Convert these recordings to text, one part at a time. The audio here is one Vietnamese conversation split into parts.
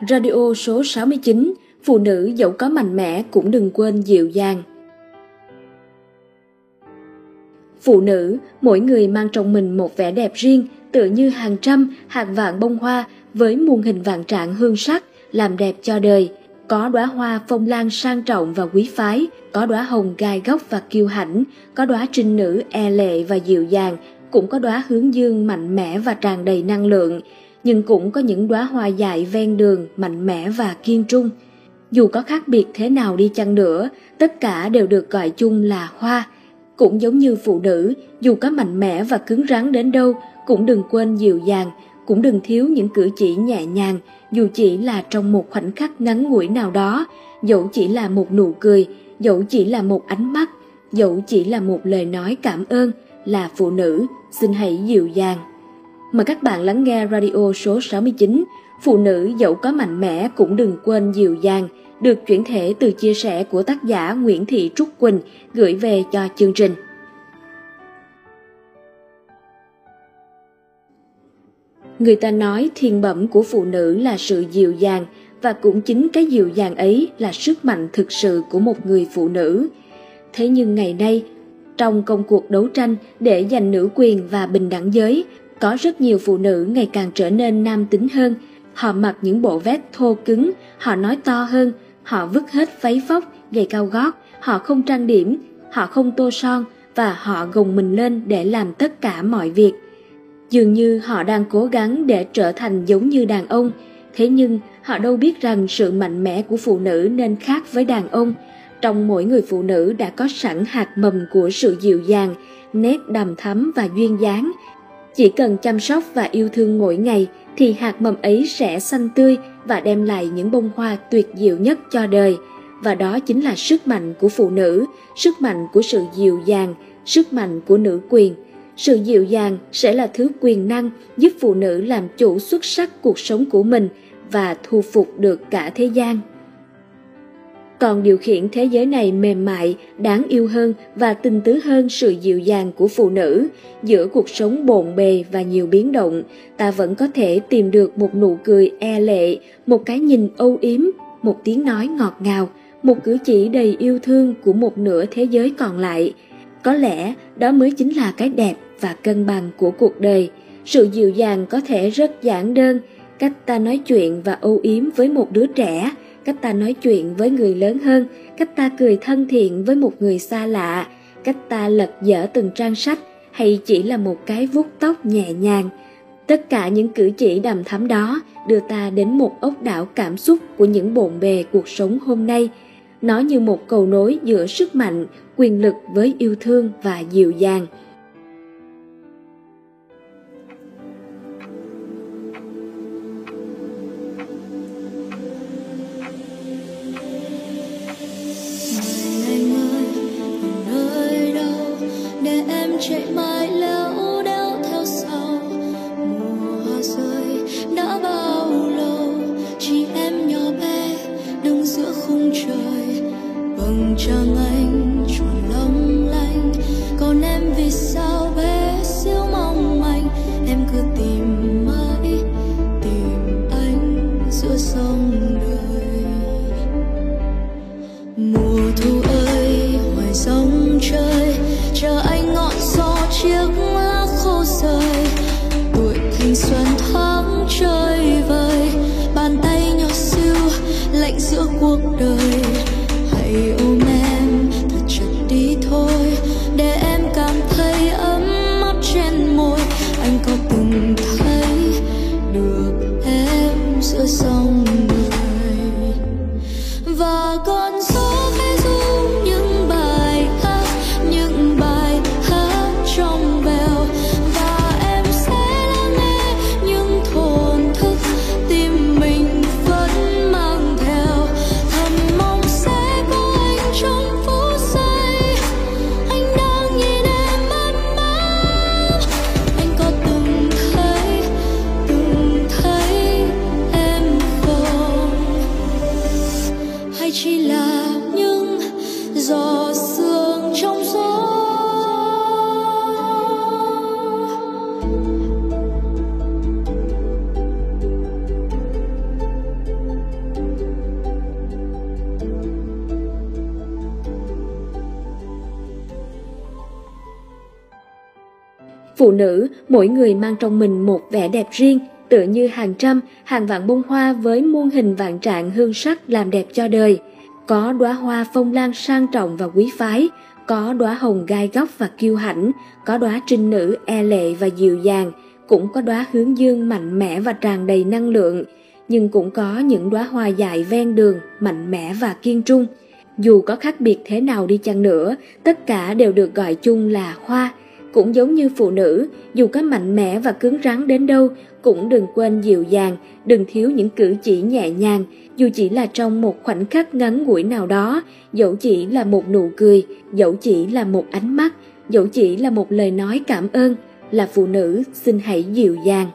Radio số 69, phụ nữ dẫu có mạnh mẽ cũng đừng quên dịu dàng. Phụ nữ, mỗi người mang trong mình một vẻ đẹp riêng, tựa như hàng trăm hạt vạn bông hoa với muôn hình vạn trạng hương sắc, làm đẹp cho đời. Có đóa hoa phong lan sang trọng và quý phái, có đóa hồng gai góc và kiêu hãnh, có đóa trinh nữ e lệ và dịu dàng, cũng có đóa hướng dương mạnh mẽ và tràn đầy năng lượng, nhưng cũng có những đóa hoa dại ven đường mạnh mẽ và kiên trung. Dù có khác biệt thế nào đi chăng nữa, tất cả đều được gọi chung là hoa. Cũng giống như phụ nữ, dù có mạnh mẽ và cứng rắn đến đâu, cũng đừng quên dịu dàng, cũng đừng thiếu những cử chỉ nhẹ nhàng, dù chỉ là trong một khoảnh khắc ngắn ngủi nào đó, dẫu chỉ là một nụ cười, dẫu chỉ là một ánh mắt, dẫu chỉ là một lời nói cảm ơn, là phụ nữ, xin hãy dịu dàng. Mời các bạn lắng nghe radio số 69, Phụ nữ dẫu có mạnh mẽ cũng đừng quên dịu dàng, được chuyển thể từ chia sẻ của tác giả Nguyễn Thị Trúc Quỳnh gửi về cho chương trình. Người ta nói thiên bẩm của phụ nữ là sự dịu dàng và cũng chính cái dịu dàng ấy là sức mạnh thực sự của một người phụ nữ. Thế nhưng ngày nay, trong công cuộc đấu tranh để giành nữ quyền và bình đẳng giới, có rất nhiều phụ nữ ngày càng trở nên nam tính hơn. Họ mặc những bộ vest thô cứng, họ nói to hơn, họ vứt hết váy phóc, giày cao gót, họ không trang điểm, họ không tô son và họ gồng mình lên để làm tất cả mọi việc. Dường như họ đang cố gắng để trở thành giống như đàn ông, thế nhưng họ đâu biết rằng sự mạnh mẽ của phụ nữ nên khác với đàn ông. Trong mỗi người phụ nữ đã có sẵn hạt mầm của sự dịu dàng, nét đầm thắm và duyên dáng. Chỉ cần chăm sóc và yêu thương mỗi ngày thì hạt mầm ấy sẽ xanh tươi và đem lại những bông hoa tuyệt diệu nhất cho đời. Và đó chính là sức mạnh của phụ nữ, sức mạnh của sự dịu dàng, sức mạnh của nữ quyền. Sự dịu dàng sẽ là thứ quyền năng giúp phụ nữ làm chủ xuất sắc cuộc sống của mình và thu phục được cả thế gian còn điều khiển thế giới này mềm mại, đáng yêu hơn và tinh tứ hơn sự dịu dàng của phụ nữ. Giữa cuộc sống bộn bề và nhiều biến động, ta vẫn có thể tìm được một nụ cười e lệ, một cái nhìn âu yếm, một tiếng nói ngọt ngào, một cử chỉ đầy yêu thương của một nửa thế giới còn lại. Có lẽ đó mới chính là cái đẹp và cân bằng của cuộc đời. Sự dịu dàng có thể rất giản đơn, cách ta nói chuyện và âu yếm với một đứa trẻ, cách ta nói chuyện với người lớn hơn, cách ta cười thân thiện với một người xa lạ, cách ta lật dở từng trang sách hay chỉ là một cái vuốt tóc nhẹ nhàng. Tất cả những cử chỉ đầm thắm đó đưa ta đến một ốc đảo cảm xúc của những bộn bề cuộc sống hôm nay. Nó như một cầu nối giữa sức mạnh, quyền lực với yêu thương và dịu dàng. Trăng anh chuồn long lanh. Còn em vì sao bé siêu mong manh? Em cứ tìm mãi, tìm anh giữa sông đời. Mùa thu ơi hoài sông chơi chờ anh ngọn gió chiếc mây. còn sống. Phụ nữ, mỗi người mang trong mình một vẻ đẹp riêng, tựa như hàng trăm, hàng vạn bông hoa với muôn hình vạn trạng hương sắc làm đẹp cho đời. Có đóa hoa phong lan sang trọng và quý phái, có đóa hồng gai góc và kiêu hãnh, có đóa trinh nữ e lệ và dịu dàng, cũng có đóa hướng dương mạnh mẽ và tràn đầy năng lượng, nhưng cũng có những đóa hoa dại ven đường, mạnh mẽ và kiên trung. Dù có khác biệt thế nào đi chăng nữa, tất cả đều được gọi chung là hoa. Cũng giống như phụ nữ, dù có mạnh mẽ và cứng rắn đến đâu, cũng đừng quên dịu dàng, đừng thiếu những cử chỉ nhẹ nhàng, dù chỉ là trong một khoảnh khắc ngắn ngủi nào đó, dẫu chỉ là một nụ cười, dẫu chỉ là một ánh mắt, dẫu chỉ là một lời nói cảm ơn, là phụ nữ xin hãy dịu dàng.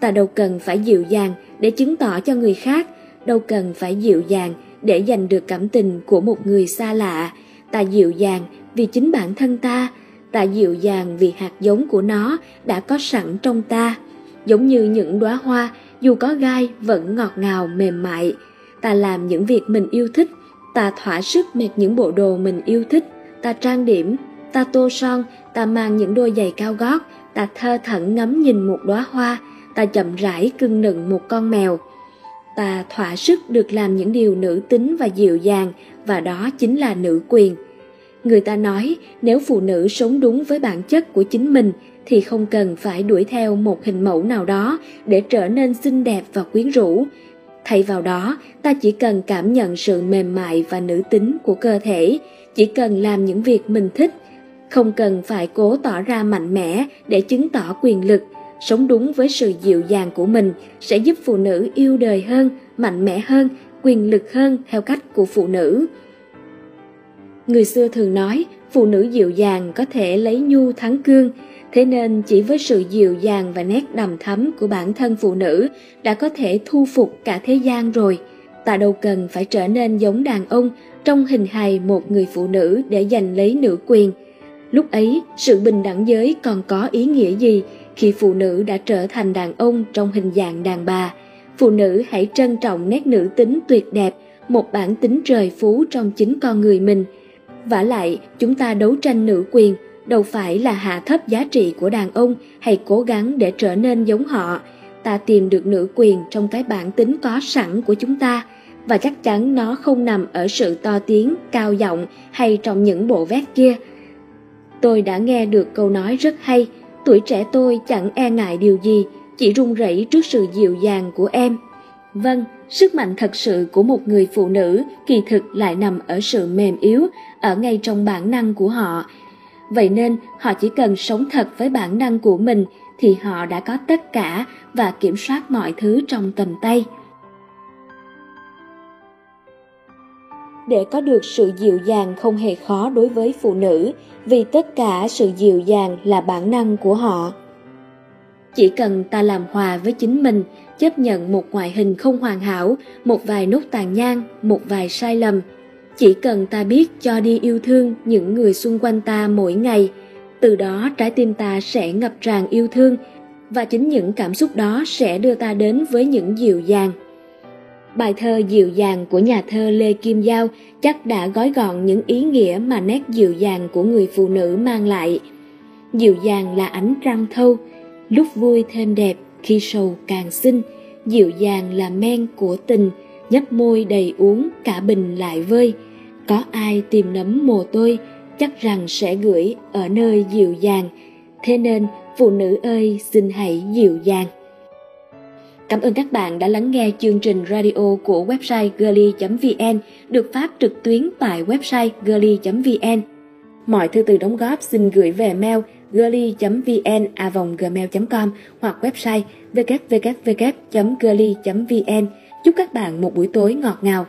Ta đâu cần phải dịu dàng để chứng tỏ cho người khác, đâu cần phải dịu dàng để giành được cảm tình của một người xa lạ. Ta dịu dàng vì chính bản thân ta, ta dịu dàng vì hạt giống của nó đã có sẵn trong ta. Giống như những đóa hoa, dù có gai vẫn ngọt ngào mềm mại. Ta làm những việc mình yêu thích, ta thỏa sức mặc những bộ đồ mình yêu thích, ta trang điểm, ta tô son, ta mang những đôi giày cao gót, ta thơ thẩn ngắm nhìn một đóa hoa, ta chậm rãi cưng nựng một con mèo. Ta thỏa sức được làm những điều nữ tính và dịu dàng, và đó chính là nữ quyền. Người ta nói nếu phụ nữ sống đúng với bản chất của chính mình thì không cần phải đuổi theo một hình mẫu nào đó để trở nên xinh đẹp và quyến rũ. Thay vào đó, ta chỉ cần cảm nhận sự mềm mại và nữ tính của cơ thể, chỉ cần làm những việc mình thích, không cần phải cố tỏ ra mạnh mẽ để chứng tỏ quyền lực. Sống đúng với sự dịu dàng của mình sẽ giúp phụ nữ yêu đời hơn, mạnh mẽ hơn, quyền lực hơn theo cách của phụ nữ. Người xưa thường nói, phụ nữ dịu dàng có thể lấy nhu thắng cương, thế nên chỉ với sự dịu dàng và nét đầm thắm của bản thân phụ nữ đã có thể thu phục cả thế gian rồi. Ta đâu cần phải trở nên giống đàn ông trong hình hài một người phụ nữ để giành lấy nữ quyền. Lúc ấy, sự bình đẳng giới còn có ý nghĩa gì khi phụ nữ đã trở thành đàn ông trong hình dạng đàn bà? Phụ nữ hãy trân trọng nét nữ tính tuyệt đẹp, một bản tính trời phú trong chính con người mình – vả lại, chúng ta đấu tranh nữ quyền, đâu phải là hạ thấp giá trị của đàn ông hay cố gắng để trở nên giống họ. Ta tìm được nữ quyền trong cái bản tính có sẵn của chúng ta, và chắc chắn nó không nằm ở sự to tiếng, cao giọng hay trong những bộ vét kia. Tôi đã nghe được câu nói rất hay, tuổi trẻ tôi chẳng e ngại điều gì, chỉ run rẩy trước sự dịu dàng của em. Vâng, sức mạnh thật sự của một người phụ nữ kỳ thực lại nằm ở sự mềm yếu, ở ngay trong bản năng của họ. Vậy nên họ chỉ cần sống thật với bản năng của mình thì họ đã có tất cả và kiểm soát mọi thứ trong tầm tay. Để có được sự dịu dàng không hề khó đối với phụ nữ, vì tất cả sự dịu dàng là bản năng của họ. Chỉ cần ta làm hòa với chính mình, chấp nhận một ngoại hình không hoàn hảo, một vài nốt tàn nhang, một vài sai lầm, chỉ cần ta biết cho đi yêu thương những người xung quanh ta mỗi ngày, từ đó trái tim ta sẽ ngập tràn yêu thương và chính những cảm xúc đó sẽ đưa ta đến với những dịu dàng. Bài thơ dịu dàng của nhà thơ Lê Kim Giao chắc đã gói gọn những ý nghĩa mà nét dịu dàng của người phụ nữ mang lại. Dịu dàng là ánh trăng thâu, lúc vui thêm đẹp, khi sầu càng xinh. Dịu dàng là men của tình, nhấp môi đầy uống cả bình lại vơi có ai tìm nấm mồ tôi chắc rằng sẽ gửi ở nơi dịu dàng thế nên phụ nữ ơi xin hãy dịu dàng Cảm ơn các bạn đã lắng nghe chương trình radio của website girly.vn được phát trực tuyến tại website girly.vn. Mọi thư từ đóng góp xin gửi về mail girly.vn gmail.com hoặc website www.girly.vn. Chúc các bạn một buổi tối ngọt ngào.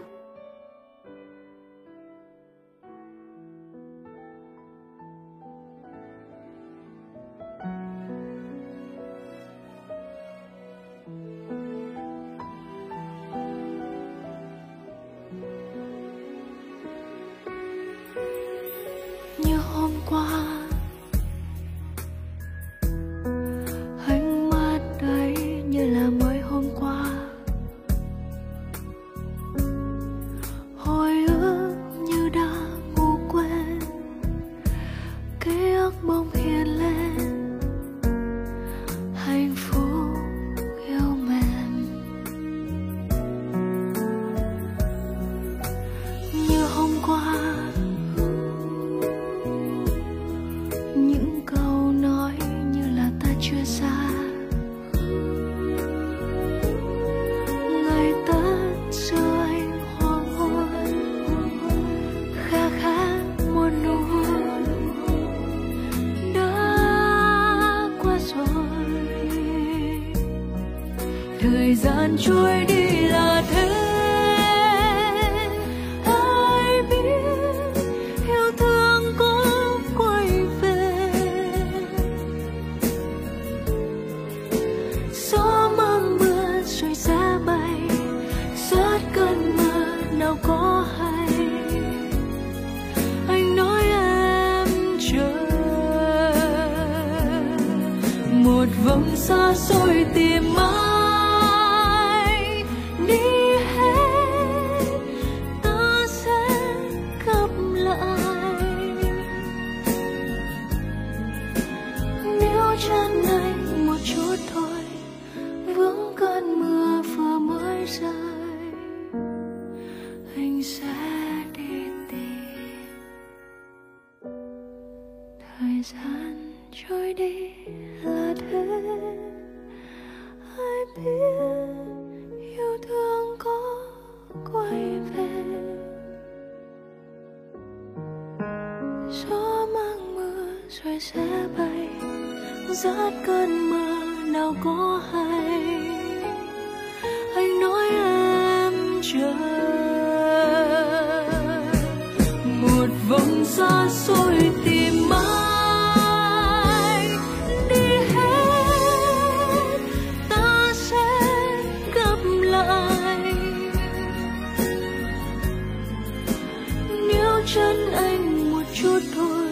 Thời gian trôi đi là thế. Ai biết yêu thương có quay về. Gió mang mưa rồi ra bay, rớt cơn mưa nào có hay. Anh nói em chờ. Một vòng xa xôi tìm thời gian trôi đi là thế. Ai biết yêu thương có quay về. Gió mang mưa rồi sẽ bay, rát cơn mưa nào có hay. Anh nói em chờ một vòng xa xôi chân anh một chút thôi.